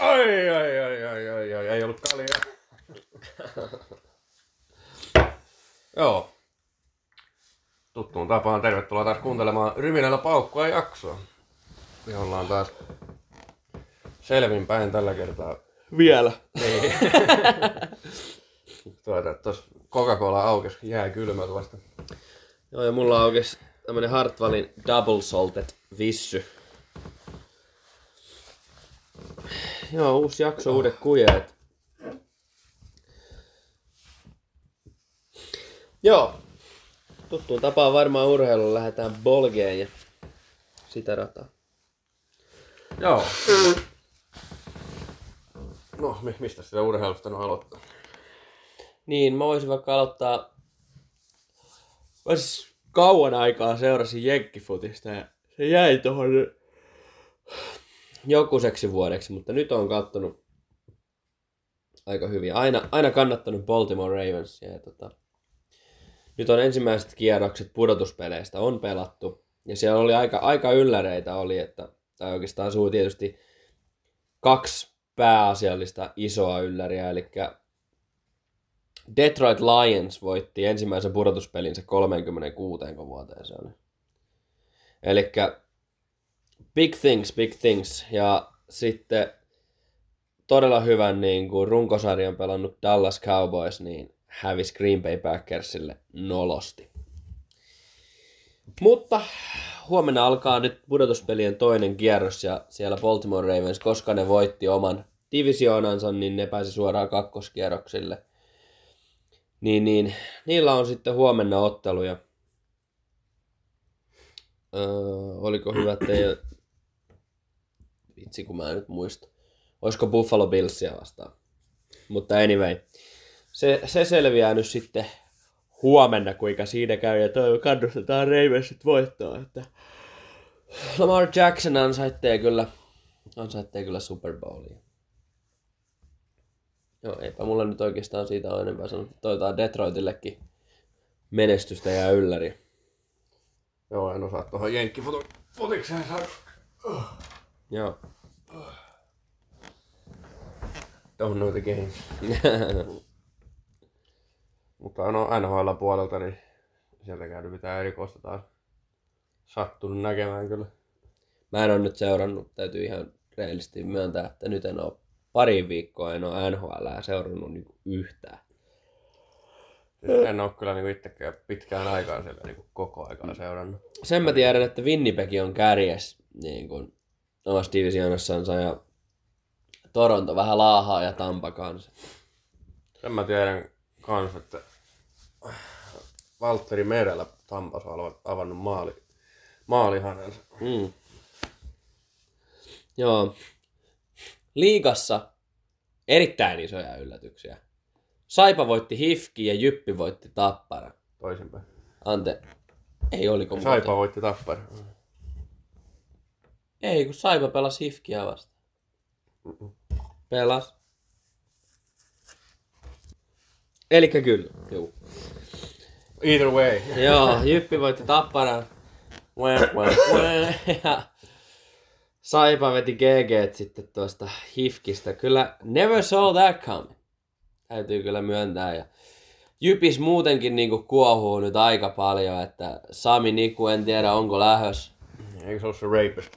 Ai, ai, ai, ai, ai, ai, ei ollut kaljaa. Joo. Tuttuun tapaan tervetuloa taas kuuntelemaan Ryminällä paukkua jaksoa. Me ollaan taas selvinpäin tällä kertaa. Vielä. Niin. tuota, tos Coca-Cola aukesi jää kylmältä vasta. Joo, ja mulla aukesi tämmönen Hartwallin Double Salted Vissy. Joo, uusi jakso, uudet kujeet. Joo. Tuttuun tapaan varmaan urheilulla lähdetään Bolgeen ja sitä rataa. Joo. No, mi- mistä sitä urheilusta on aloittaa? Niin, mä voisin vaikka aloittaa... Mä siis kauan aikaa seurasin jenkkifutista ja se jäi tohon jokuseksi vuodeksi, mutta nyt on kattonut aika hyvin. Aina, aina kannattanut Baltimore Ravensia ja tota, nyt on ensimmäiset kierrokset pudotuspeleistä on pelattu. Ja siellä oli aika, aika ylläreitä oli, että, tai oikeastaan suu tietysti kaksi pääasiallista isoa ylläriä, eli Detroit Lions voitti ensimmäisen pudotuspelinsä 36 vuoteen se oli. Eli big things, big things. Ja sitten todella hyvän niin kuin runkosarjan pelannut Dallas Cowboys, niin hävisi Green Bay Packersille nolosti. Mutta huomenna alkaa nyt pudotuspelien toinen kierros ja siellä Baltimore Ravens, koska ne voitti oman divisioonansa, niin ne pääsi suoraan kakkoskierroksille. Niin, niin niillä on sitten huomenna otteluja. Öö, oliko hyvä teidän... Vitsi, kun mä en nyt muista. Olisiko Buffalo Billsia vastaan? Mutta anyway, se, se selviää nyt sitten huomenna, kuinka siinä käy, ja toivon kannustetaan Ravensit voittoa, että Lamar Jackson ansaittee kyllä, ansaittee kyllä Super Bowlia. Joo, eipä mulla nyt oikeastaan siitä ole enempää sanottu. Toivotaan Detroitillekin menestystä ja ylläri. Joo, en osaa tuohon jenkkifutikseen saada. Joo. Tuohon noita games. Mutta no NHL puolelta, niin sieltä käynyt mitään erikoista taas sattunut näkemään kyllä. Mä en ole nyt seurannut, täytyy ihan reellisesti myöntää, että nyt en ole pari viikkoa en ole NHL seurannut niin yhtään. Siis en ole kyllä niinku itsekään pitkään aikaan siellä niinku koko aikaa seurannut. Sen mä tiedän, että Winnipeg on kärjes niin kuin, omassa divisioonassansa ja Toronto vähän laahaa ja Tampa kanssa. Sen mä tiedän kans, että Valtteri Merellä Tampas on avannut maali, maalihanensa. Mm. Joo. Liigassa erittäin isoja yllätyksiä. Saipa voitti Hifki ja Jyppi voitti Tappara. Toisinpäin. Ante, ei oliko muuta? Saipa voitti Tappara. Ei, kun Saipa pelasi Hifkiä vastaan. Pelas. Elikkä kyllä, juu. Either way. Joo, Jyppi voitti Tapparan. Wah, wah, wah. Ja Saipa veti GG sitten tuosta Hifkistä. Kyllä never saw that coming. Täytyy kyllä myöntää. Ja Jypis muutenkin niinku kuohuu nyt aika paljon, että Sami Niku en tiedä onko lähös. Eikö se ollut se rapist?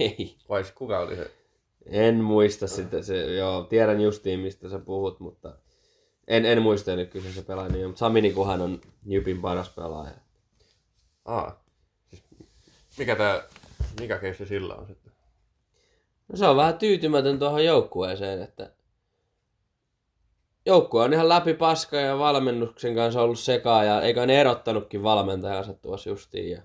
Ei. Vai se- kuka oli se? En muista sitä. Se, joo, tiedän justiin mistä sä puhut, mutta en, en muista nyt kyllä se pelaa niin. Mutta Sami Nikuhan on Jypin paras pelaaja. Aa. Siis, mikä tää, mikä keissi sillä on sitten? No se on vähän tyytymätön tuohon joukkueeseen, että joukkue on ihan läpi paska ja valmennuksen kanssa ollut sekaa ja eikä ne erottanutkin valmentajansa tuossa justiin. Ja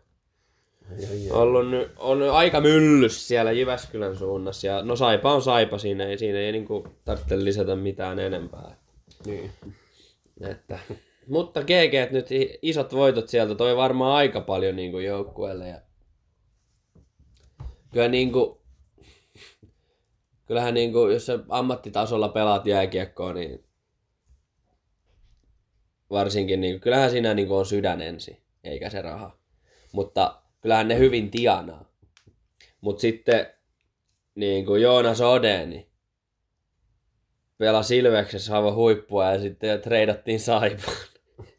ollut nyt, on aika myllys siellä Jyväskylän suunnassa ja no Saipa on Saipa siinä, ei siinä ei niinku tarvitse lisätä mitään enempää. Niin. Että, mutta GG nyt isot voitot sieltä toi varmaan aika paljon niinku joukkueelle ja kyllä niinku kyllähän niinku, jos sä ammattitasolla pelaat jääkiekkoa, niin varsinkin niinku, kyllähän siinä niinku on sydän ensin, eikä se raha. Mutta kyllähän ne hyvin tienaa. Mutta sitten niin kuin Joonas Odeni pelasi Ilveksessä aivan huippua ja sitten treidattiin Saipaan.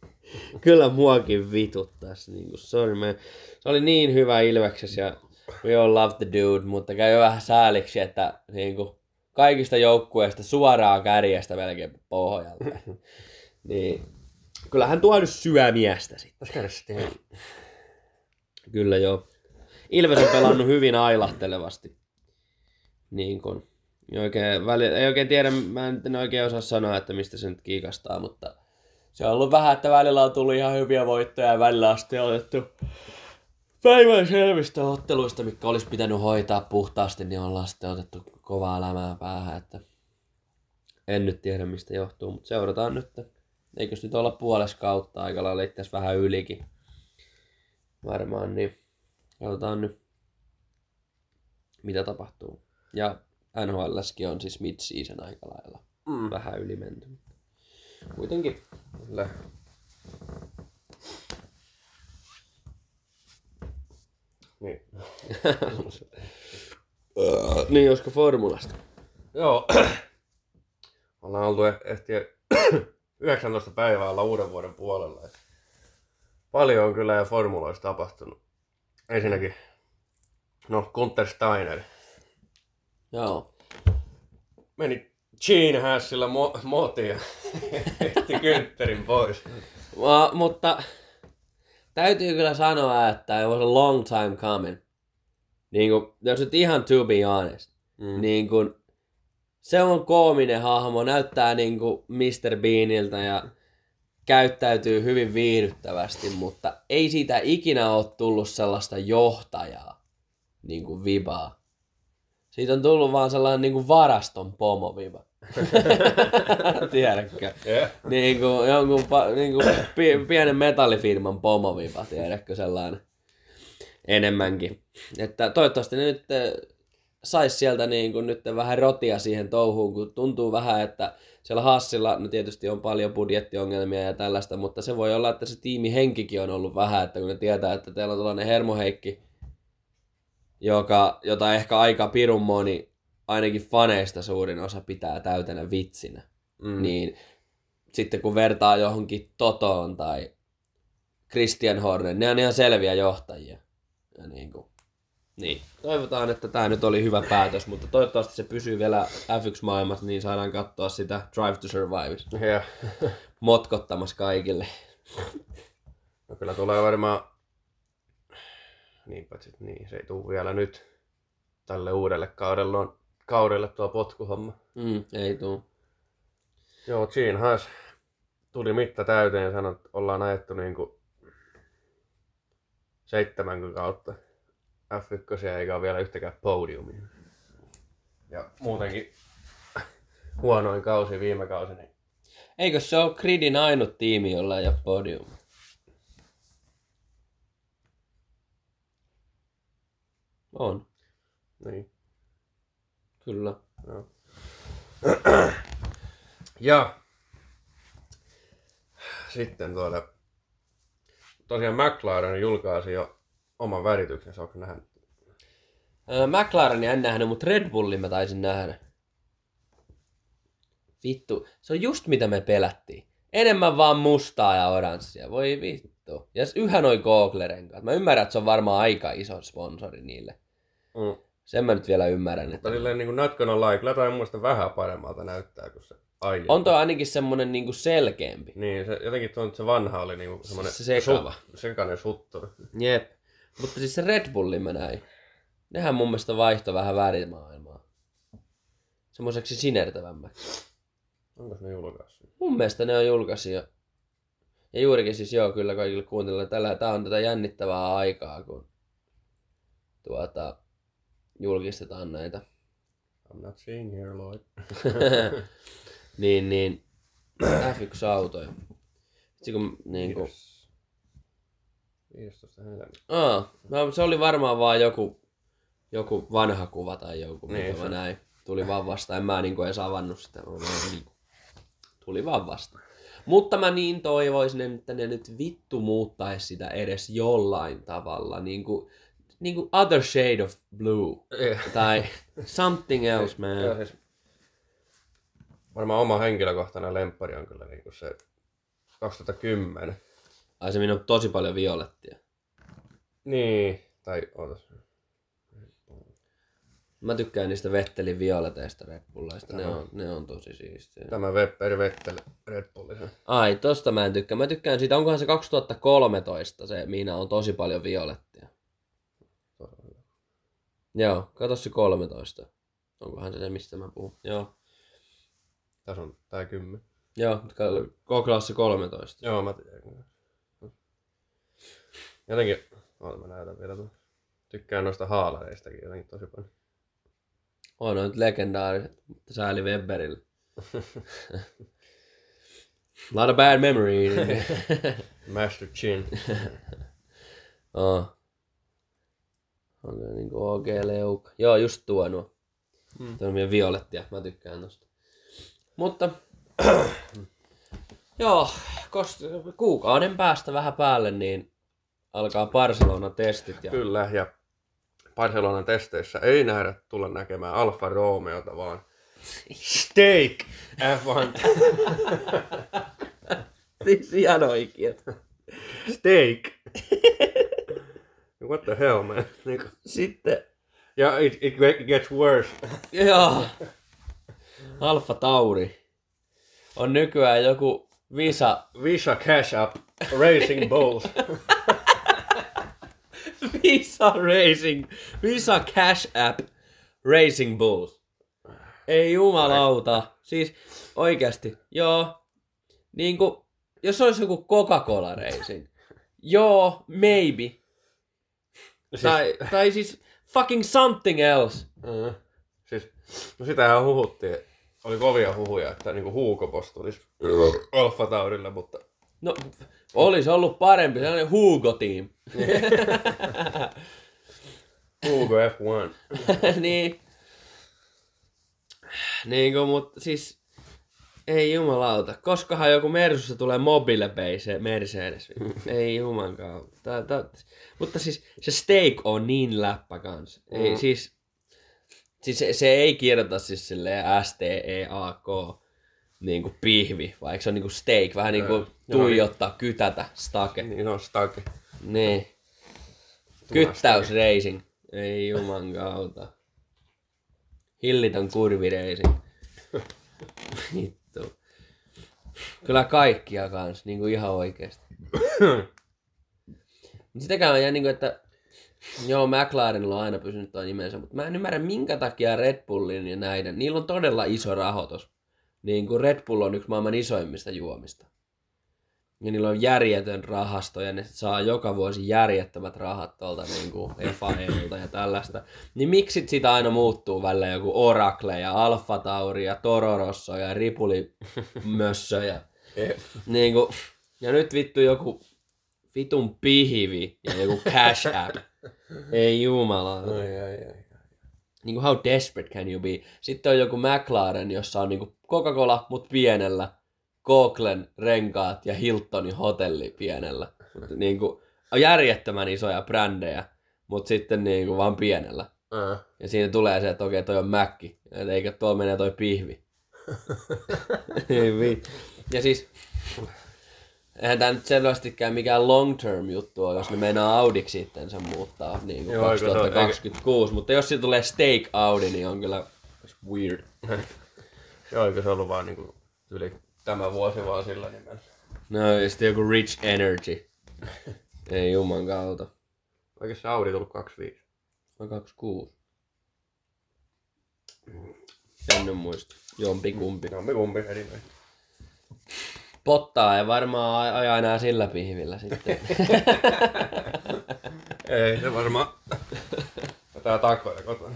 Kyllä muakin vituttaisi. Niin kuin, sorry, man. Se oli niin hyvä Ilveksessä ja we all love the dude, mutta käy vähän sääliksi, että niin kuin, kaikista joukkueista suoraa kärjestä melkein pohjalle. niin, kyllähän tuo nyt. Pitäis käydä sitten Kyllä joo. Ilves on pelannut hyvin ailahtelevasti. Niin kun, ei oikein, väli, ei oikein tiedä, mä en oikein osaa sanoa, että mistä se nyt kiikastaa, mutta se on ollut vähän, että välillä on tullut ihan hyviä voittoja ja välillä on otettu päivän selvistä otteluista, mitkä olisi pitänyt hoitaa puhtaasti, niin ollaan sitten otettu kovaa lämää päähän, että en nyt tiedä mistä johtuu, mutta seurataan nyt. Eikös nyt olla puolessa kautta aika lailla itse vähän ylikin varmaan, niin katsotaan nyt, mitä tapahtuu. Ja NHLskin on siis mid-season aika lailla Mm. vähän yli menty. Kuitenkin. Kyllä. Niin. niin, josko formulasta. Joo. Ollaan oltu eh- ehtiä 19 päivää olla uuden vuoden puolella. et Paljon on kyllä ja formuloissa tapahtunut. Ensinnäkin, no Gunther Steiner Joo. meni Gene Hassilla mo- motiin ja ehti Güntterin pois. Ma, mutta täytyy kyllä sanoa, että it was a long time coming. Niin kuin, jos nyt ihan to be honest. Mm. Niin kuin, se on koominen hahmo, näyttää niin kuin Mr. Beaniltä ja käyttäytyy hyvin viihdyttävästi, mutta ei siitä ikinä ole tullut sellaista johtajaa, niin kuin vibaa. Siitä on tullut vaan sellainen niin kuin varaston pomoviba. Tiedätkö? Yeah. Niin kuin, jonkun niin kuin pi, pienen metallifirman pomovipa, tiedätkö sellainen enemmänkin. Että toivottavasti nyt sais sieltä niin kuin nyt vähän rotia siihen touhuun, kun tuntuu vähän, että siellä Hassilla no tietysti on paljon budjettiongelmia ja tällaista, mutta se voi olla, että se tiimi henkikin on ollut vähän, että kun ne tietää, että teillä on tällainen hermoheikki, joka, jota ehkä aika pirun moni, ainakin faneista suurin osa pitää täytänä vitsinä Mm. niin sitten kun vertaa johonkin Totoon tai Christian Horner, ne on ihan selviä johtajia. Ja niin, kuin, niin. Toivotaan, että tämä nyt oli hyvä päätös, mutta toivottavasti se pysyy vielä F1-maailmassa, niin saadaan katsoa sitä Drive to Survive Yeah. motkottamassa kaikille. No kyllä tulee varmaan... Niin paitsi, että niin, se ei tule vielä nyt tälle uudelle kaudelle, on, kaudelle tuo potkuhomma. Mm, ei tuu. Joo, Gene Haas tuli mitta täyteen ja sanoi, että ollaan ajettu niinku seitsemän kautta F1 eikä ole vielä yhtäkään podiumia. Ja muutenkin huonoin kausi viime kausi, niin Eikö se ole Gridin ainut tiimi, jolla ei ole podium? On, niin. kyllä. Joo. Ja sitten tuolla tosiaan McLaren julkaisi jo oman värityksensä, onko nähnyt? Öö, McLarenia en nähnyt, mutta Red Bullin mä taisin nähdä. Vittu, se on just mitä me pelättiin. Enemmän vaan mustaa ja oranssia. Voi vittu. Ja yhä noi Google-renkaat. Mä ymmärrän, että se on varmaan aika iso sponsori niille. Mm. Sen mä nyt vielä ymmärrän. Että... Mutta silleen niin kuin not gonna lie, kyllä mielestä vähän paremmalta näyttää kuin se aiemmin. On toi ainakin semmonen niinku selkeämpi. Niin, se, jotenkin tuo, se vanha oli niinku semmoinen Se sekava. sekainen suttu. Jep. Mutta siis se Red Bullin mä näin. Nehän mun mielestä vaihto vähän värimaailmaa. Semmoiseksi sinertävämmäksi. Onko ne julkaissut? Mun mielestä ne on julkaisi jo. Ja juurikin siis joo, kyllä kaikille kuuntelijoille. Tällä, tää on tätä jännittävää aikaa, kun tuota, julkistetaan näitä. I'm not seeing here, Lloyd. niin, niin, F1-autoja. Sitten kun niin kuin, Viides- 15. heinäkuuta. Aa, no, se oli varmaan vaan joku, joku vanha kuva tai joku, Niin, mitä se- mä näin. Tuli vaan vasta. En mä niinku edes avannut sitä. Mä vaan niinku- Tuli vaan vasta. Mutta mä niin toivoisin, että ne nyt vittu muuttaisi sitä edes jollain tavalla. Niinku, niinku Other Shade of Blue. Eh, Tai Something else, Joo, man. siis varmaan oma henkilökohtainen lemppari on kyllä niinku se 2010. Ai se minun on tosi paljon violettia. Niin, tai ootas. Mä tykkään niistä Vettelin violeteista Red Bulleista. Ne on, ne on tosi siistiä. Tämä Webber Vettel Red Bullisen. Ai, tosta mä en tykkää. Mä tykkään siitä, onkohan se 2013 se, Miina on tosi paljon violettia. Joo, kato se 13. Onkohan se se, mistä mä puhun? Joo. Tässä on tää 10. Joo, K-klassi 13. Joo, mä tiedän. Jotenkin, oota mä näytän vielä tuon. Tykkään noista haalareistakin jotenkin tosi paljon. On nyt legendaariset, mutta sääli Webberille. Lot of bad memories. Master Chin. oh. Onko ne niinku OG Leuka? Joo, just tuo nuo. Mm. Tuo on meidän violettia, mä tykkään tosta. Mutta, joo, koska kuukauden päästä vähän päälle, niin alkaa Barcelona-testit. Ja... Kyllä, ja Barcelonan testeissä ei nähdä tulla näkemään Alfa Romeota, vaan Steak F1 Siis ihan oikein. Steak. What the hell, man? Niinku. Sitten, Ja it, it gets worse. joo, Alfa Tauri on nykyään joku Visa, Visa Cash App Racing Bulls. Visa Racing, Visa Cash App Racing Bulls. Ei jumalauta. Siis oikeasti, joo. Niinku, jos olisi joku Coca-Cola Racing. Joo, maybe. Tai, tai siis fucking something else. Mm. Siis, no sitähän huhuttiin. Oli kovia huhuja, että niinku Huukopos tulisi Alfa Taurille, mutta No, olisi ollut parempi, sellainen Hugo Team. Hugo F1. niin. Niin kuin, mutta siis... Ei jumalauta. Koskahan joku Mersussa tulee mobile base Mercedes. ei jumankaan. Tää, tää, mutta siis se steak on niin läppä kans. Ei, Mm. siis, siis se, se, ei kirjoita siis silleen S-T-E-A-K niin kuin pihvi, vaikka se on niin kuin steak, vähän niin kuin tuijottaa, kytätä, stake. Niin on stake. Niin. Kyttäys racing. Ei juman kautta. Hillitön kurvi racing. Vittu. Kyllä kaikkia kans, niinku ihan oikeesti. Sitäkään on jää niinku, että joo, McLarenilla on aina pysynyt tuo nimensä, mutta mä en ymmärrä minkä takia Red Bullin ja näiden, niillä on todella iso rahoitus. Niin kuin Red Bull on yksi maailman isoimmista juomista. Ja niillä on järjetön rahasto ja ne saa joka vuosi järjettömät rahat tuolta niin kuin FAElta ja tällaista. Niin miksi sit sitä aina muuttuu välillä joku Oracle ja Alfa Tauri ja Toro Rosso ja Ripuli Mössö ja niin kuin, ja nyt vittu joku vitun pihvi ja joku Cash App. Ei jumala. Ai, ai, ai. Niin kuin how desperate can you be? Sitten on joku McLaren, jossa on niin kuin Coca-Cola, mutta pienellä. Googlen renkaat ja Hiltonin hotelli pienellä. Niin kuin, on järjettömän isoja brändejä, mutta sitten niin kuin vaan pienellä. Ää. Ja siinä tulee se, että okei, toi on Mäkki. Et eikä tuolla menee toi pihvi. Ei vittu. ja siis, eihän tää nyt selvästikään mikään long term juttu ole, jos ne meinaa Audiksi itsensä muuttaa niin kuin Joo, eikö se ole- 2026. Mutta jos siitä tulee Steak Audi, niin on kyllä weird. Joo, eikö se ollut vaan niinku yli tämä vuosi vaan sillä nimellä. No ja sitten joku Rich Energy. Ei juman kautta. Eikö se Audi tullut 25? On 26. En nyt muista. Jompi kumpi. No me kumpi anyway. Pottaa ei varmaan aja enää sillä pihvillä sitten. Ei, se varmaan vetää takoja kotona.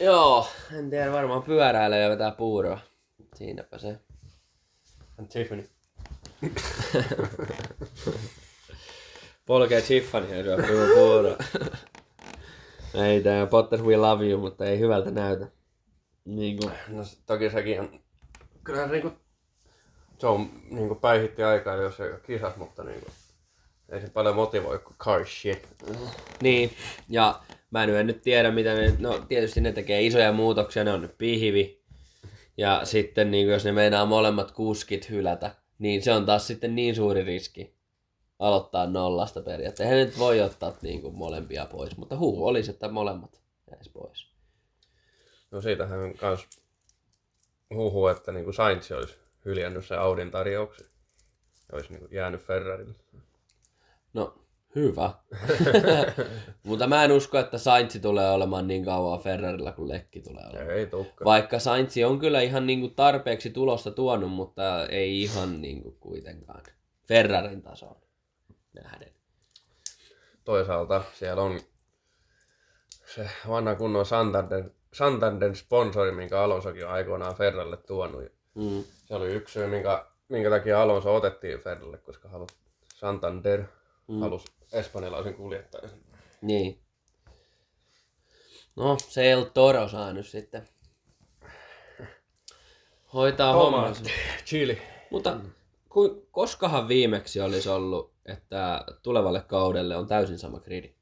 Joo, en tiedä, varmaan pyöräilee ja vetää puuroa. Siinäpä se. And Tiffany. Polkee Tiffany ja syö pu- puuroa. ei tää Potters we love you, mutta ei hyvältä näytä. Niin kuin. No toki sekin on... Kyllä niinku... Se on niinku päihitti aikaa, jos ole kisas, mutta niinku... Ei se paljon motivoi kuin car shit. Niin, ja Mä en nyt tiedä, mitä ne... No tietysti ne tekee isoja muutoksia, ne on nyt pihvi. Ja sitten niin jos ne meinaa molemmat kuskit hylätä, niin se on taas sitten niin suuri riski aloittaa nollasta periaatteessa. Eihän nyt voi ottaa niin kuin molempia pois, mutta huu olisi, että molemmat jäisi pois. No siitähän on kans huhu, että niinku Sainz olisi hyljännyt se Audin tarjouksen. Olisi niinku jäänyt Ferrarille. No, hyvä. mutta mä en usko, että Sainz tulee olemaan niin kauan Ferrarilla kuin Lekki tulee olemaan. Ei tukka. Vaikka Sainz on kyllä ihan niin kuin tarpeeksi tulosta tuonut, mutta ei ihan niin kuin kuitenkaan Ferrarin tasoon nähden. Toisaalta siellä on se vanha kunnon Santander, Santander sponsori, minkä Alonsokin on aikoinaan Ferralle tuonut. Mm. Se oli yksi syy, minkä, minkä takia Alonso otettiin Ferralle, koska halusi Santander mm. halusi espanjalaisen kuljettajan. Niin. No, se ei ollut Toro saanut sitten. Hoitaa hommansa. Chili. Mutta ku, koskahan viimeksi olisi ollut, että tulevalle kaudelle on täysin sama gridi?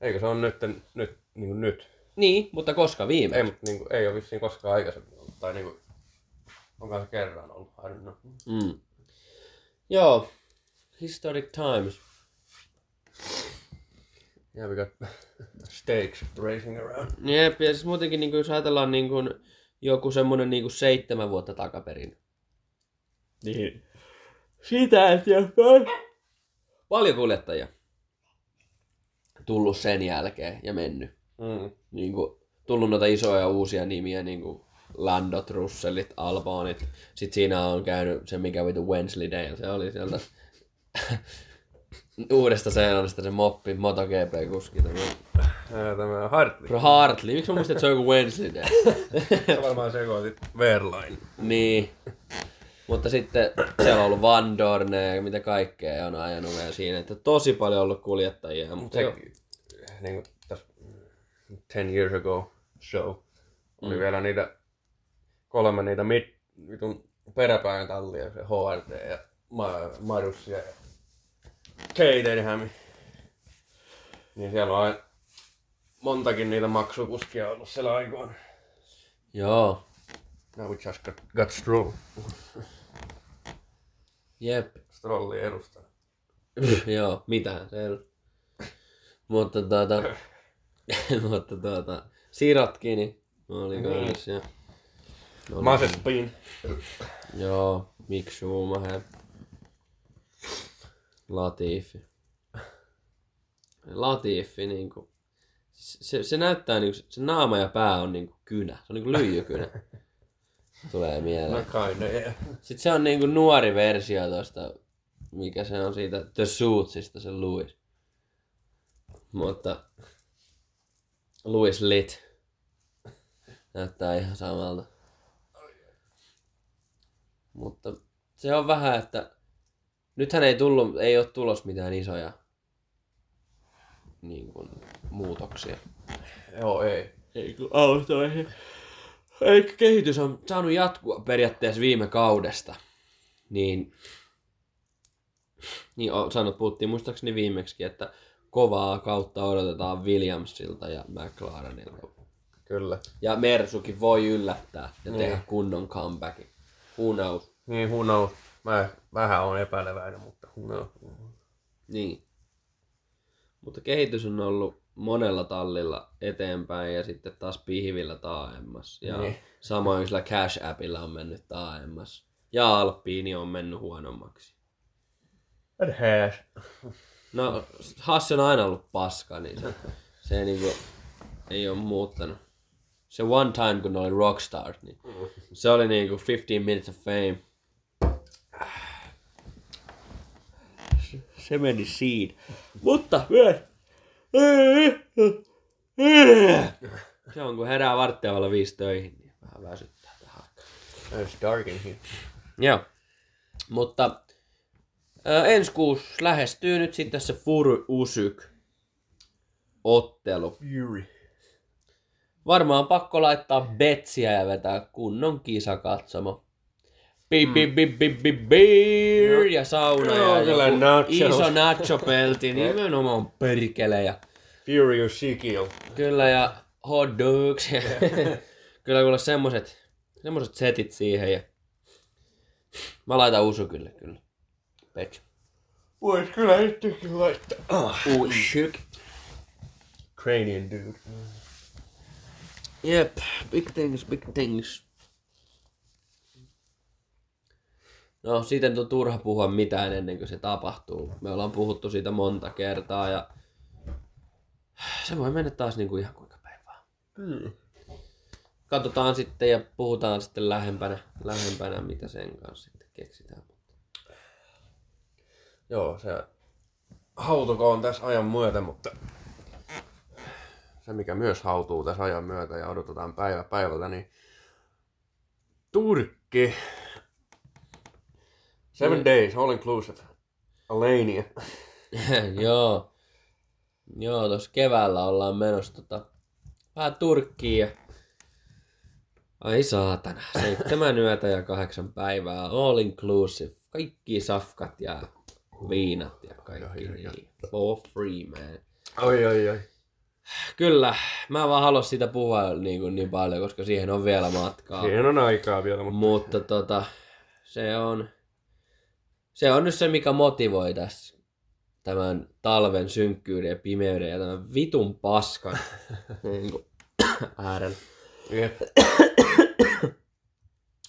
Eikö se on nyt, nyt, niin nyt? Niin, mutta koska viimeksi? Ei, mutta niin kuin, ei ole vissiin koskaan aikaisemmin. Tai niin kuin, onko se kerran ollut? I don't know. Mm. Joo, historic times. Yeah, we got stakes racing around. Jep, ja siis muutenkin niin kuin, jos ajatellaan niin kuin, joku semmoinen niin kuin seitsemän vuotta takaperin. Niin. Sitä, että Paljon kuljettajia tullut sen jälkeen ja mennyt. Mm. Niin kuin, tullut noita isoja uusia nimiä, niin kuin Landot, Russellit, Albonit. Sitten siinä on käynyt se, mikä vitu Wensleydale. Se oli sieltä uudesta Seelannista se moppi, MotoGP-kuski. Tämä Hartley. Hartley, miksi mä muistin, että se on joku Wensleydale? Se varmaan sekoitit Verlain. niin. Mutta sitten siellä on ollut Van Dorne ja mitä kaikkea on ajanut vielä siinä. Että tosi paljon ollut kuljettajia. Mutta Se, niin kuin tässä 10 years ago show. Oli Mm. vielä niitä kolme niitä mid, vitun peräpään tallia, se HRT ja Ma- Marus ja Caterham. Niin siellä on aina montakin niitä maksukuskia ollut siellä aikoina. Joo. Now we just got, got Stroll. Jep. Strolli edustaa. Joo, mitään se ei ollut. Mutta tuota, mutta tuota, Sirotkin, niin oli Niin. kans ja... oli- Mazepin. Joo, Mick Schumacher. Latifi. Latifi niinku... Se, se näyttää niinku, se naama ja pää on niinku kynä. Se on niinku lyijykynä. Tulee mieleen. No kinda, yeah. Sitten se on niinku nuori versio tosta, mikä se on siitä The Suitsista, se Louis. Mutta Louis Lit näyttää ihan samalta. Mutta se on vähän, että nythän ei tullut, ei ole tulos mitään isoja niin kuin, muutoksia. Joo, ei. Ei kun autoihin. Eikä kehitys on saanut jatkua periaatteessa viime kaudesta. Niin, niin o- sanot, puhuttiin muistaakseni viimeksi, että kovaa kautta odotetaan Williamsilta ja McLarenilta. Kyllä. Ja Mersukin voi yllättää ja Niin. tehdä kunnon comebackin. Who knows? Niin, who knows. Mä vähän on epäileväinen, mutta who knows. Niin. Mutta kehitys on ollut monella tallilla eteenpäin ja sitten taas pihvillä taaemmas. Ja Niin. samoin sillä Cash Appilla on mennyt taaemmas. Ja Alppiini on mennyt huonommaksi. And hash. No, Hassi on aina ollut paska, niin se, se niinku, ei ole muuttanut. Se one time, kun ne oli Rockstars, niin se oli niinku 15 minutes of fame. Se, se meni siinä. Mutta myös... Se on, kun herää varttia olla viisi töihin, niin vähän väsyttää tähän. It's dark in here. Joo. Mutta ää, ensi kuussa lähestyy nyt sitten se Furu Usyk ottelu. Fury. Varmaan pakko laittaa betsiä ja vetää kunnon kisakatsomo. Bi, bi, bi, bi, bi, beer ja sauna Joo, ja kyllä joku nachos. iso nacho-pelti, nimenomaan perkele ja Furious Sikiel. Kyllä, ja hot dogs. Ja kyllä kuule semmoset, semmoset setit siihen. Ja... Mä laitan usu kyllä, kyllä. Pets. Vois kyllä itsekin laittaa. Usyk. Cranian dude. Jep, big things, big things. No, siitä nyt on turha puhua mitään ennen kuin se tapahtuu. Me ollaan puhuttu siitä monta kertaa ja se voi mennä taas niin kuin ihan kuinka päin vaan. Mm. Katsotaan sitten ja puhutaan sitten lähempänä, lähempänä mitä sen kanssa sitten keksitään. Joo, se hautuko on tässä ajan myötä, mutta se mikä myös hautuu tässä ajan myötä ja odotetaan päivä päivältä, niin Turkki. Seven Mm. days, all inclusive. Alania. Joo. Joo, tuossa keväällä ollaan menossa tota, vähän Turkkiin ja... Ai saatana, seitsemän yötä ja kahdeksan päivää, all inclusive. Kaikki safkat ja viinat ja kaikki. Ai, ai, ai. niin. For free, man. Oi, oi, oi. Kyllä, mä vaan halua siitä puhua niin, kuin niin paljon, koska siihen on vielä matkaa. Siihen on aikaa vielä, mutta... Mutta tota, se on, se on nyt se, mikä motivoi tässä tämän talven synkkyyden ja pimeyden ja tämän vitun paskan niin kuin, äärellä. Jep.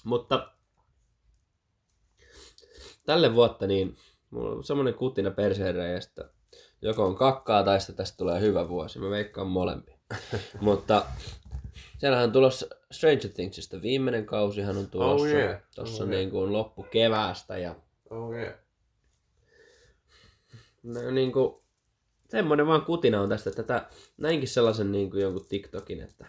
Mutta tälle vuotta niin mulla on semmonen kutina perseenreiästä. Joko on kakkaa tai sitten tästä tulee hyvä vuosi. Mä veikkaan molempia. Mutta siellähän on tulossa Stranger Thingsista viimeinen kausihan on tulossa. Oh yeah. Tossa Oh niin kuin loppu keväästä ja Oh yeah. no, niin kuin, semmoinen vaan kutina on tästä, että tätä, näinkin sellaisen niin kuin jonkun TikTokin, että,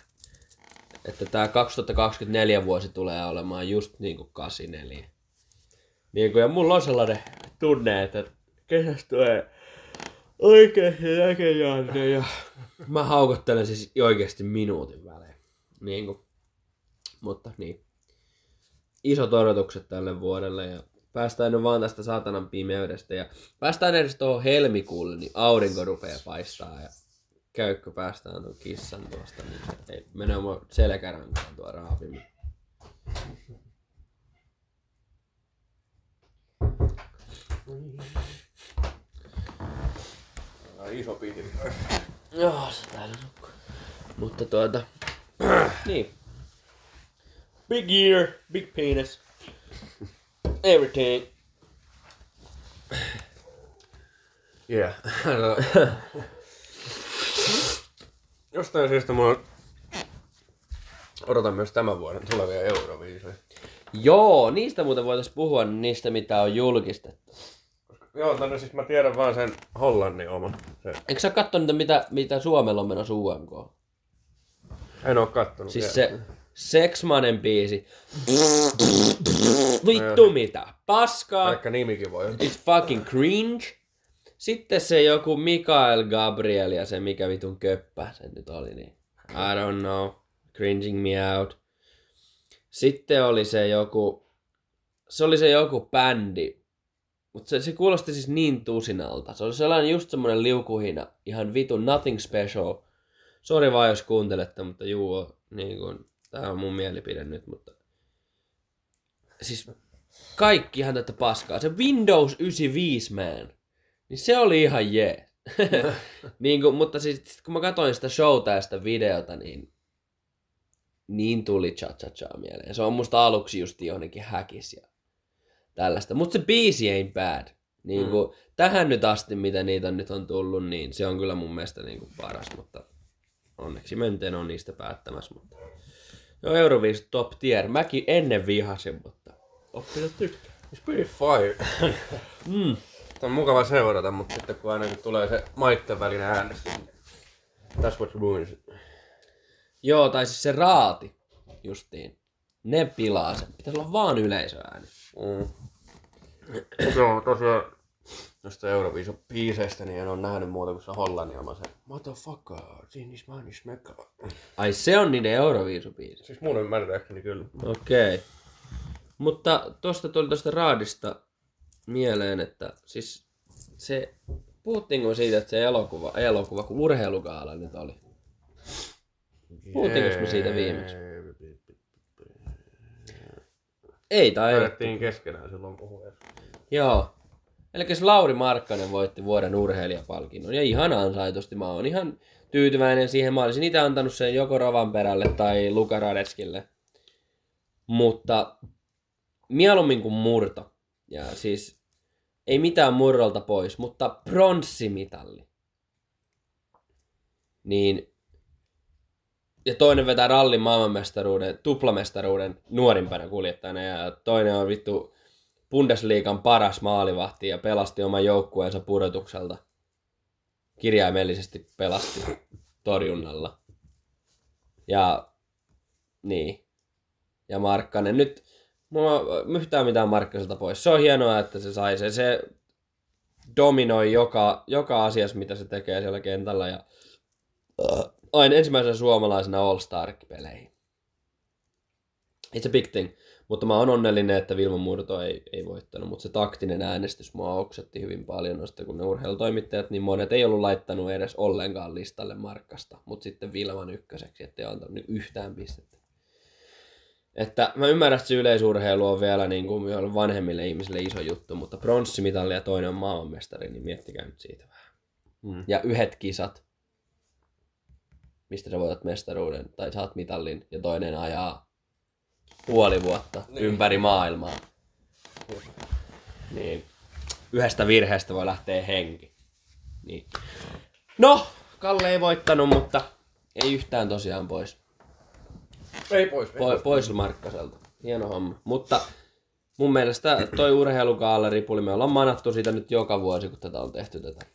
että tämä 2024 vuosi tulee olemaan just niin kuin 84. Niin kuin, ja mulla on sellainen tunne, että kesästä tulee oikeasti näköjään ja mä haukottelen siis oikeasti minuutin välein. Niin kuin, mutta niin. Isot odotukset tälle vuodelle ja päästään nyt vaan tästä saatanan pimeydestä ja päästään edes tuohon helmikuulle, niin aurinko rupeaa paistaa ja käykkö päästään tuon kissan tuosta, niin ei mene oma selkärankaan tuo raapiminen. Ai, Iso piiri. Joo, se täällä nukkuu. Mutta tuota, niin. Big ear, big penis. Everything. Yeah. Jostain syystä on... Odotan myös tämän vuoden tulevia Euroviisoja. Joo, niistä muuten voitaisiin puhua, niistä mitä on julkistettu. Joo, tänne siis mä tiedän vaan sen Hollannin oman. Se. Eikö sä katso niitä, mitä, mitä Suomella on menossa UMK? En oo kattonut Siis vielä. se Seksmanen biisi. Vittu mitä? Paskaa. Vaikka nimikin voi. It's fucking cringe. Sitten se joku Mikael Gabriel ja se mikä vitun köppä se nyt oli niin. I don't know. Cringing me out. Sitten oli se joku, se oli se joku bändi. Mutta se, se kuulosti siis niin tusinalta. Se oli sellainen just semmonen liukuhina. Ihan vitun nothing special. Sori vaan jos kuuntelette, mutta juu, niin kun, tää on mun mielipide nyt, mutta... Siis kaikkihan tätä paskaa. Se Windows 95 man, niin se oli ihan jee. niin kuin, mutta siis kun mä katsoin sitä showta ja sitä videota, niin niin tuli cha cha cha mieleen. Se on musta aluksi just johonkin häkis ja tällaista. Mutta se biisi ain't bad. Niin Mm. kuin, tähän nyt asti, mitä niitä nyt on tullut, niin se on kyllä mun mielestä niin kuin paras, mutta onneksi Menteen on niistä päättämässä. Mutta... Joo, Euroviisut top tier. Mäkin ennen vihasin, mutta oppinut tykkää. It's pretty fire. Mm. Tämä on mukava seurata, mutta sitten kun aina kun tulee se maitten välinen äänestys, niin that's what ruins it. Joo, tai siis se raati justiin. Ne pilaa sen. Pitäisi olla vaan yleisöääni. Mm. Joo, tosiaan noista Euroviisun biiseistä, niin en ole nähnyt muuta kuin se Hollannin oma se Motherfucker, siinä is man is mekka. Ai se on niiden Euroviisubiisi. Siis mun ymmärtääkseni kyllä. Okei. Okay. Mutta tosta tuli tosta raadista mieleen, että siis se Puhuttiinko siitä, että se elokuva, elokuva kun urheilugaala nyt oli? Puhuttiinko me siitä viimeksi? Ei tai ei. Keskenään silloin puhua. Joo. Eli se Lauri Markkanen voitti vuoden urheilijapalkinnon. Ja ihan ansaitusti. Mä oon ihan tyytyväinen siihen. Mä olisin itse antanut sen joko Rovanperälle tai Luka Radetskille. Mutta mieluummin kuin murto. Ja siis ei mitään murrolta pois, mutta pronssimitalli. Niin ja toinen vetää rallin maailmanmestaruuden, tuplamestaruuden nuorimpana kuljettajana ja toinen on vittu Bundesliigan paras maalivahti ja pelasti oman joukkueensa pudotukselta. Kirjaimellisesti pelasti torjunnalla. Ja niin. Ja Markkanen nyt, mulla yhtään mitään Markkaselta pois. Se on hienoa, että se sai se. Se dominoi joka, joka asiassa, mitä se tekee siellä kentällä. Ja aina ensimmäisenä suomalaisena All-Star-peleihin. It's a big thing. Mutta mä oon onnellinen, että Vilma Murto ei, ei voittanut, mutta se taktinen äänestys mua oksetti hyvin paljon, noista, kun ne urheilutoimittajat, niin monet ei ollut laittanut edes ollenkaan listalle Markkasta, mutta sitten Vilman ykköseksi, ettei antanut yhtään pistettä. Että mä ymmärrän, että se yleisurheilu on vielä niin kuin vanhemmille ihmisille iso juttu, mutta pronssimitali ja toinen on maailmanmestari, niin miettikää nyt siitä vähän. Mm. Ja yhdet kisat, mistä sä voitat mestaruuden tai saat mitallin ja toinen ajaa puoli vuotta niin. ympäri maailmaa. Niin yhdestä virheestä voi lähteä henki. Niin. No, Kalle ei voittanut, mutta ei yhtään tosiaan pois. Ei pois. Ei Po- pois. pois Markkaselta. Hieno homma. Mutta mun mielestä toi urheilukaaleripuli, me ollaan manattu siitä nyt joka vuosi, kun tätä on tehty tätä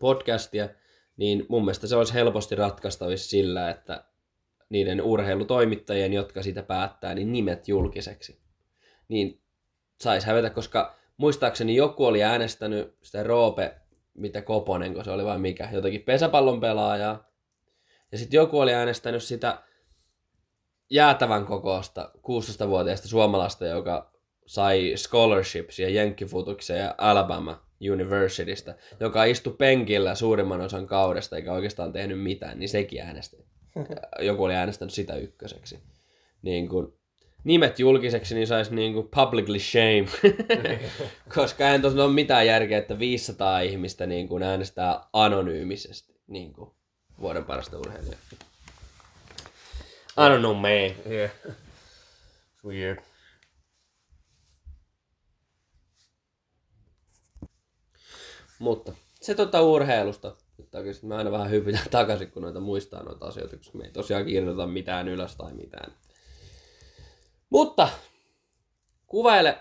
podcastia, niin mun mielestä se olisi helposti ratkaistavissa sillä, että niiden urheilutoimittajien, jotka sitä päättää, niin nimet julkiseksi. Niin saisi hävetä, koska muistaakseni joku oli äänestänyt sitä Roope, mitä Koponen, kun se oli vai mikä, jotakin pesäpallon pelaajaa. Ja sitten joku oli äänestänyt sitä jäätävän kokoista 16-vuotiaista suomalaista, joka sai scholarships ja jenkkifutukseen ja Alabama Universitystä, joka istui penkillä suurimman osan kaudesta eikä oikeastaan tehnyt mitään, niin sekin äänesti. Joku oli äänestänyt sitä ykköseksi. Niin kun, nimet julkiseksi, niin saisi niin kuin publicly shame. Koska ei tosiaan ole mitään järkeä, että 500 ihmistä niin kuin äänestää anonyymisesti niin kuin vuoden parasta urheilijaa. I don't know, man. Yeah. It's weird. Mutta se tota urheilusta. Nyt oikeasti mä aina vähän hypitän takaisin, kun noita muistaa noita asioita, koska me ei tosiaan kirjoita mitään ylös tai mitään. Mutta kuvaile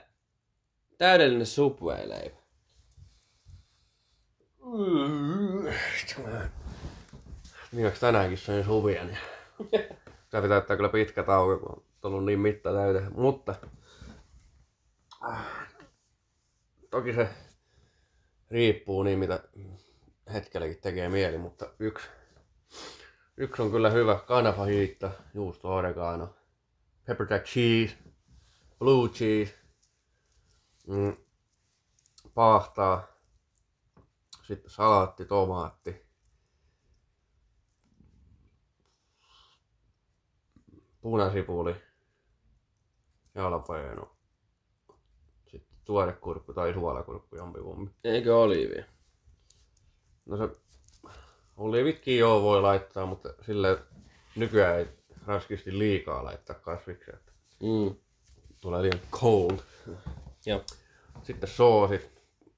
täydellinen Subway-leipä. Viimeksi tänäänkin söin suvia, niin Tämä pitää ottaa kyllä pitkä tauko, kun on tullut niin mitta täyteen. Mutta äh, toki se riippuu niin, mitä hetkelläkin tekee mieli, mutta yksi, yksi on kyllä hyvä. Kanapa hiitta, juusto oregano, pepper jack cheese, blue cheese, mm, pahtaa, sitten salaatti, tomaatti, punasipuli, jalapeno, tuorekurkku tai suolakurkku jompikumpi. Eikö oliivia? No se oliivitkin joo voi laittaa, mutta sille nykyään ei raskisti liikaa laittaa kasviksia, että Mm. tulee liian cold. Joo. Sitten soosit,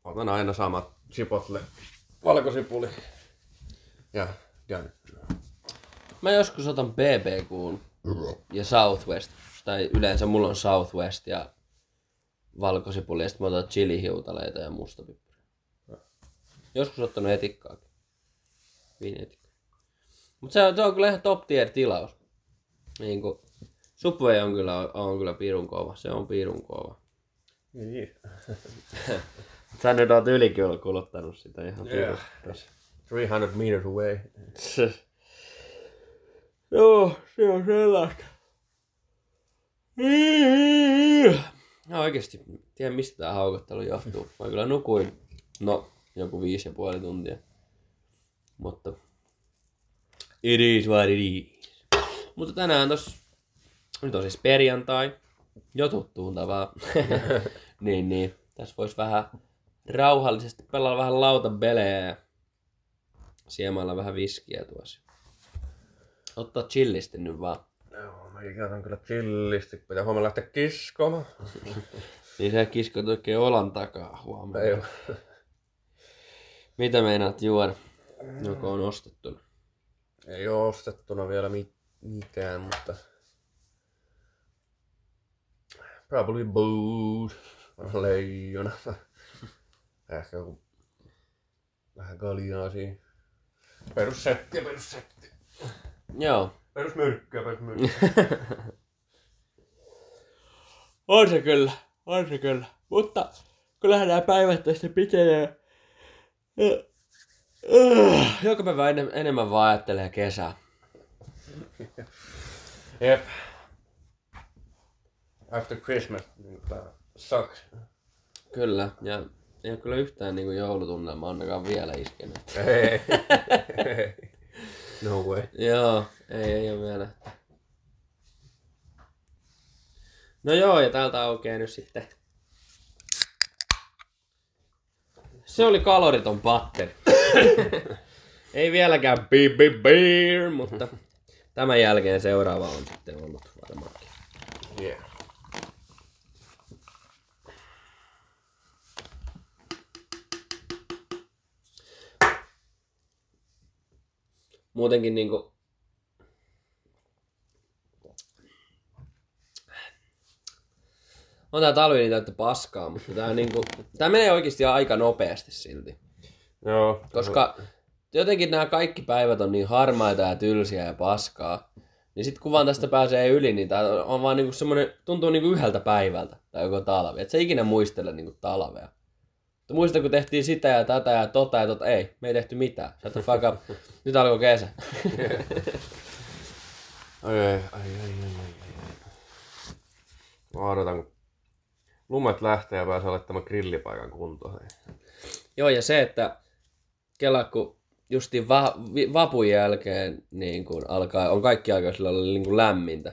otan aina samat chipotle, valkosipuli ja done. Mä joskus otan BBQn ja Southwest. Tai yleensä mulla on Southwest ja valkosipuli ja sitten mä otan chilihiutaleita ja mustapippuri. Joskus ottanut etikkaakin. Viinietikkaa. Mut se on, se on kyllä ihan top tier tilaus. Niin kuin, Subway on kyllä, on kyllä pirun kova. Se on pirun kova. Niin. Sä nyt oot ylikin kuluttanut sitä ihan Yeah. pirusti. 300 meters away. Joo, se on sellaista. No oikeesti, tiedän mistä tää haukottelu johtuu. Mä kyllä nukuin, no joku viisi ja puoli tuntia. Mutta it is what it is. Mutta tänään tos, nyt on siis perjantai, jo tuttuun tavallaan. niin, niin. Tässä voisi vähän rauhallisesti pelaa vähän lautabelejä ja siemailla vähän viskiä tuossa. Ottaa chillisti nyt vaan. Joo, mäkin käytän kyllä chillisti. Pitää huomenna lähteä kiskomaan. Niin sä kiskot oikein olan takaa huomenna. Ei. Mitä meinaat juoda? Joko on ostettu? Ei oo ostettuna vielä mit- mitään, mutta... Probably booze. Leijona. Ehkä joku... Vähän kaljaa siinä. Perussetti, perussetti. Joo. Perusmyrkkyä, perusmyrkkyä. On se kyllä. On se kyllä. Mutta kyllähän nämä päivät tästä pitenee. Joka päivä enem- enemmän vaan ajattelee kesää. Jep. After Christmas, niin sucks. Kyllä. Ja ei ole kyllä yhtään niinku joulutunnelma ainakaan vielä iskenyt. Ei. No way. Joo, ei, ei ole vielä. No joo, ja täältä aukeaa nyt sitten. Se oli kaloriton patteri. ei vieläkään beep, beep, beer, mutta tämän jälkeen seuraava on sitten ollut varmaankin. Yeah. Muutenkin niinku... On tää talvi niin täyttä paskaa, mutta tää, niinku, tää menee oikeasti aika nopeasti silti. Joo. Koska jotenkin nämä kaikki päivät on niin harmaita ja tylsiä ja paskaa. Niin sit kun vaan tästä pääsee yli, niin tää on vaan niinku semmonen, tuntuu niinku yhdeltä päivältä tai joku talvi. Et sä ikinä muistele niinku talvea. Mutta muista kun tehtiin sitä ja tätä ja tota ja tota, ei, me ei tehty mitään. Shut the fuck up. Nyt alkoi kesä. Ai, ai, ai, ai, ai, ai. Mä odotan, kun lumet lähtee ja pääsee laittamaan grillipaikan kuntoon. Joo, ja se, että kela, kun justiin va- vi- vapun jälkeen niin kun alkaa, on kaikki aika sillä lailla niin kuin lämmintä,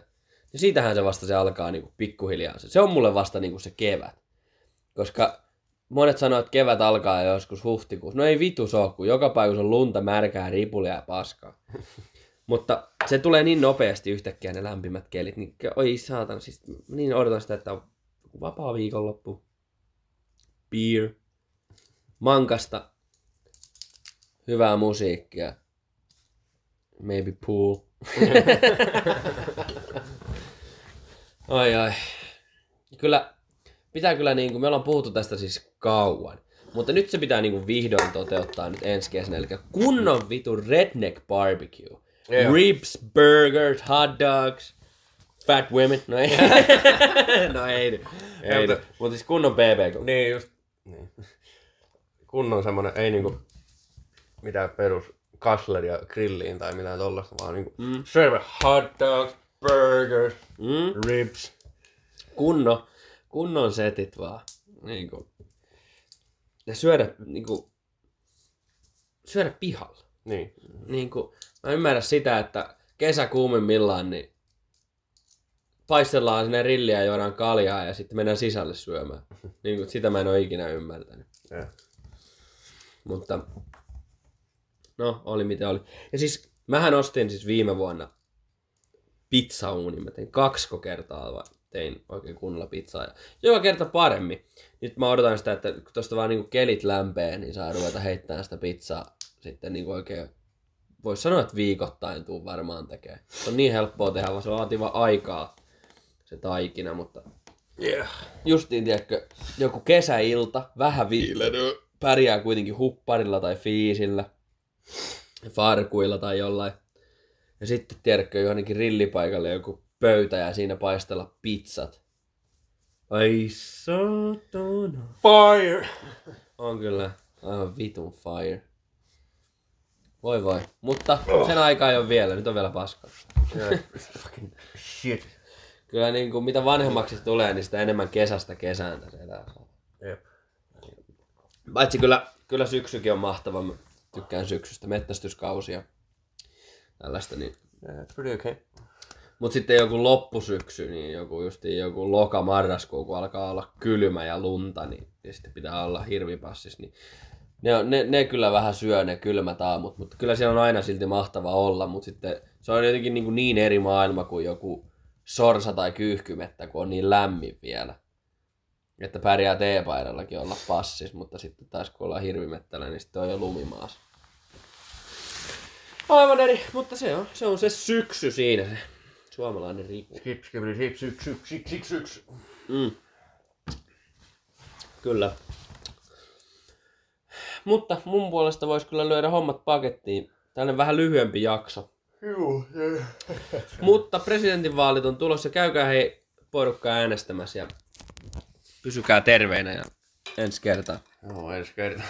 niin siitähän se vasta se alkaa niin pikkuhiljaa. Se, on mulle vasta niin se kevät. Koska monet sanoo, että kevät alkaa joskus huhtikuussa. No ei vitu se ole, kun joka paikassa on lunta, märkää, ripulia ja paskaa. Mutta se tulee niin nopeasti yhtäkkiä ne lämpimät kelit. Niin, oi saatan, siis niin odotan sitä, että on vapaa viikonloppu. Beer. Mankasta. Hyvää musiikkia. Maybe pool. ai ai. Kyllä, pitää kyllä niinku, me ollaan puhuttu tästä siis kauan. Mutta nyt se pitää niinku vihdoin toteuttaa nyt ensi kesänä. Eli kunnon vitu redneck barbecue. Joo. Ribs, burgers, hot dogs, fat women. No ei. no ei. nyt. Ei, mutta-. Mutta siis kunnon BBQ. Niin just. Niin. Kunnon semmonen, ei niinku mitään perus kasleria grilliin tai mitään tollasta, vaan niinku Mm. serve hot dogs, burgers, Mm. ribs. kunnon, kunnon setit vaan. Niin kuin. Ja syödä, niin kuin, syödä pihalla. Niin. Niin kuin, mä ymmärrän sitä, että kesä kuumimmillaan, niin paistellaan sinne rilliä ja juodaan kaljaa ja sitten mennään sisälle syömään. Niin kuin, sitä mä en ole ikinä ymmärtänyt. Ja. Mutta no, oli mitä oli. Ja siis mähän ostin siis viime vuonna pizzauunin. Mä tein kaksi kertaa vaan tein oikein kunnolla pizzaa. Ja joka kerta paremmin. Nyt mä odotan sitä, että kun tosta vaan niinku kelit lämpee, niin saa ruveta heittämään sitä pizzaa sitten niinku oikein voisi sanoa, että viikoittain tuu varmaan tekee. Se on niin helppoa tehdä, vaan se vaatii vaan aikaa se taikina, mutta Yeah. justiin, tiedätkö, joku kesäilta, vähän vi- pärjää kuitenkin hupparilla tai fiisillä, farkuilla tai jollain. Ja sitten, tiedätkö, johonkin rillipaikalle joku pöytä ja siinä paistella pizzat. Ai satana. Fire! On kyllä aivan vitun fire. Voi voi. Mutta sen aikaa ei ole vielä, nyt on vielä paskaa. Yeah. Fucking shit. Kyllä niin kuin, mitä vanhemmaksi tulee, niin sitä enemmän kesästä kesään tässä elää. Jep. Paitsi kyllä, kyllä syksykin on mahtava. Mä tykkään syksystä, mettästyskausi ja tällaista. Niin. Yeah, it's pretty okay. Mutta sitten joku loppusyksy, niin joku justiin joku loka-marraskuu, kun alkaa olla kylmä ja lunta, niin, niin sitten pitää olla hirvipassis. Niin ne, ne, ne, kyllä vähän syö ne kylmät aamut, mutta kyllä siellä on aina silti mahtava olla, mutta sitten se on jotenkin niin, kuin niin eri maailma kuin joku sorsa tai kyyhkymettä, kun on niin lämmin vielä. Että pärjää teepaidallakin olla passis, mutta sitten taas kun ollaan hirvimettällä, niin sitten on jo lumimaas. Aivan eri, mutta se on se, on se syksy siinä, se suomalainen riku. Skip, skip, skip, syks, syks, syks, syks, syks. Mm. Kyllä. Mutta mun puolesta voisi kyllä lyödä hommat pakettiin. Tällainen vähän lyhyempi jakso. Juu, Mutta presidentinvaalit on tulossa. Käykää hei porukkaa äänestämässä ja pysykää terveinä ja ensi kertaa. Joo, ensi kertaa.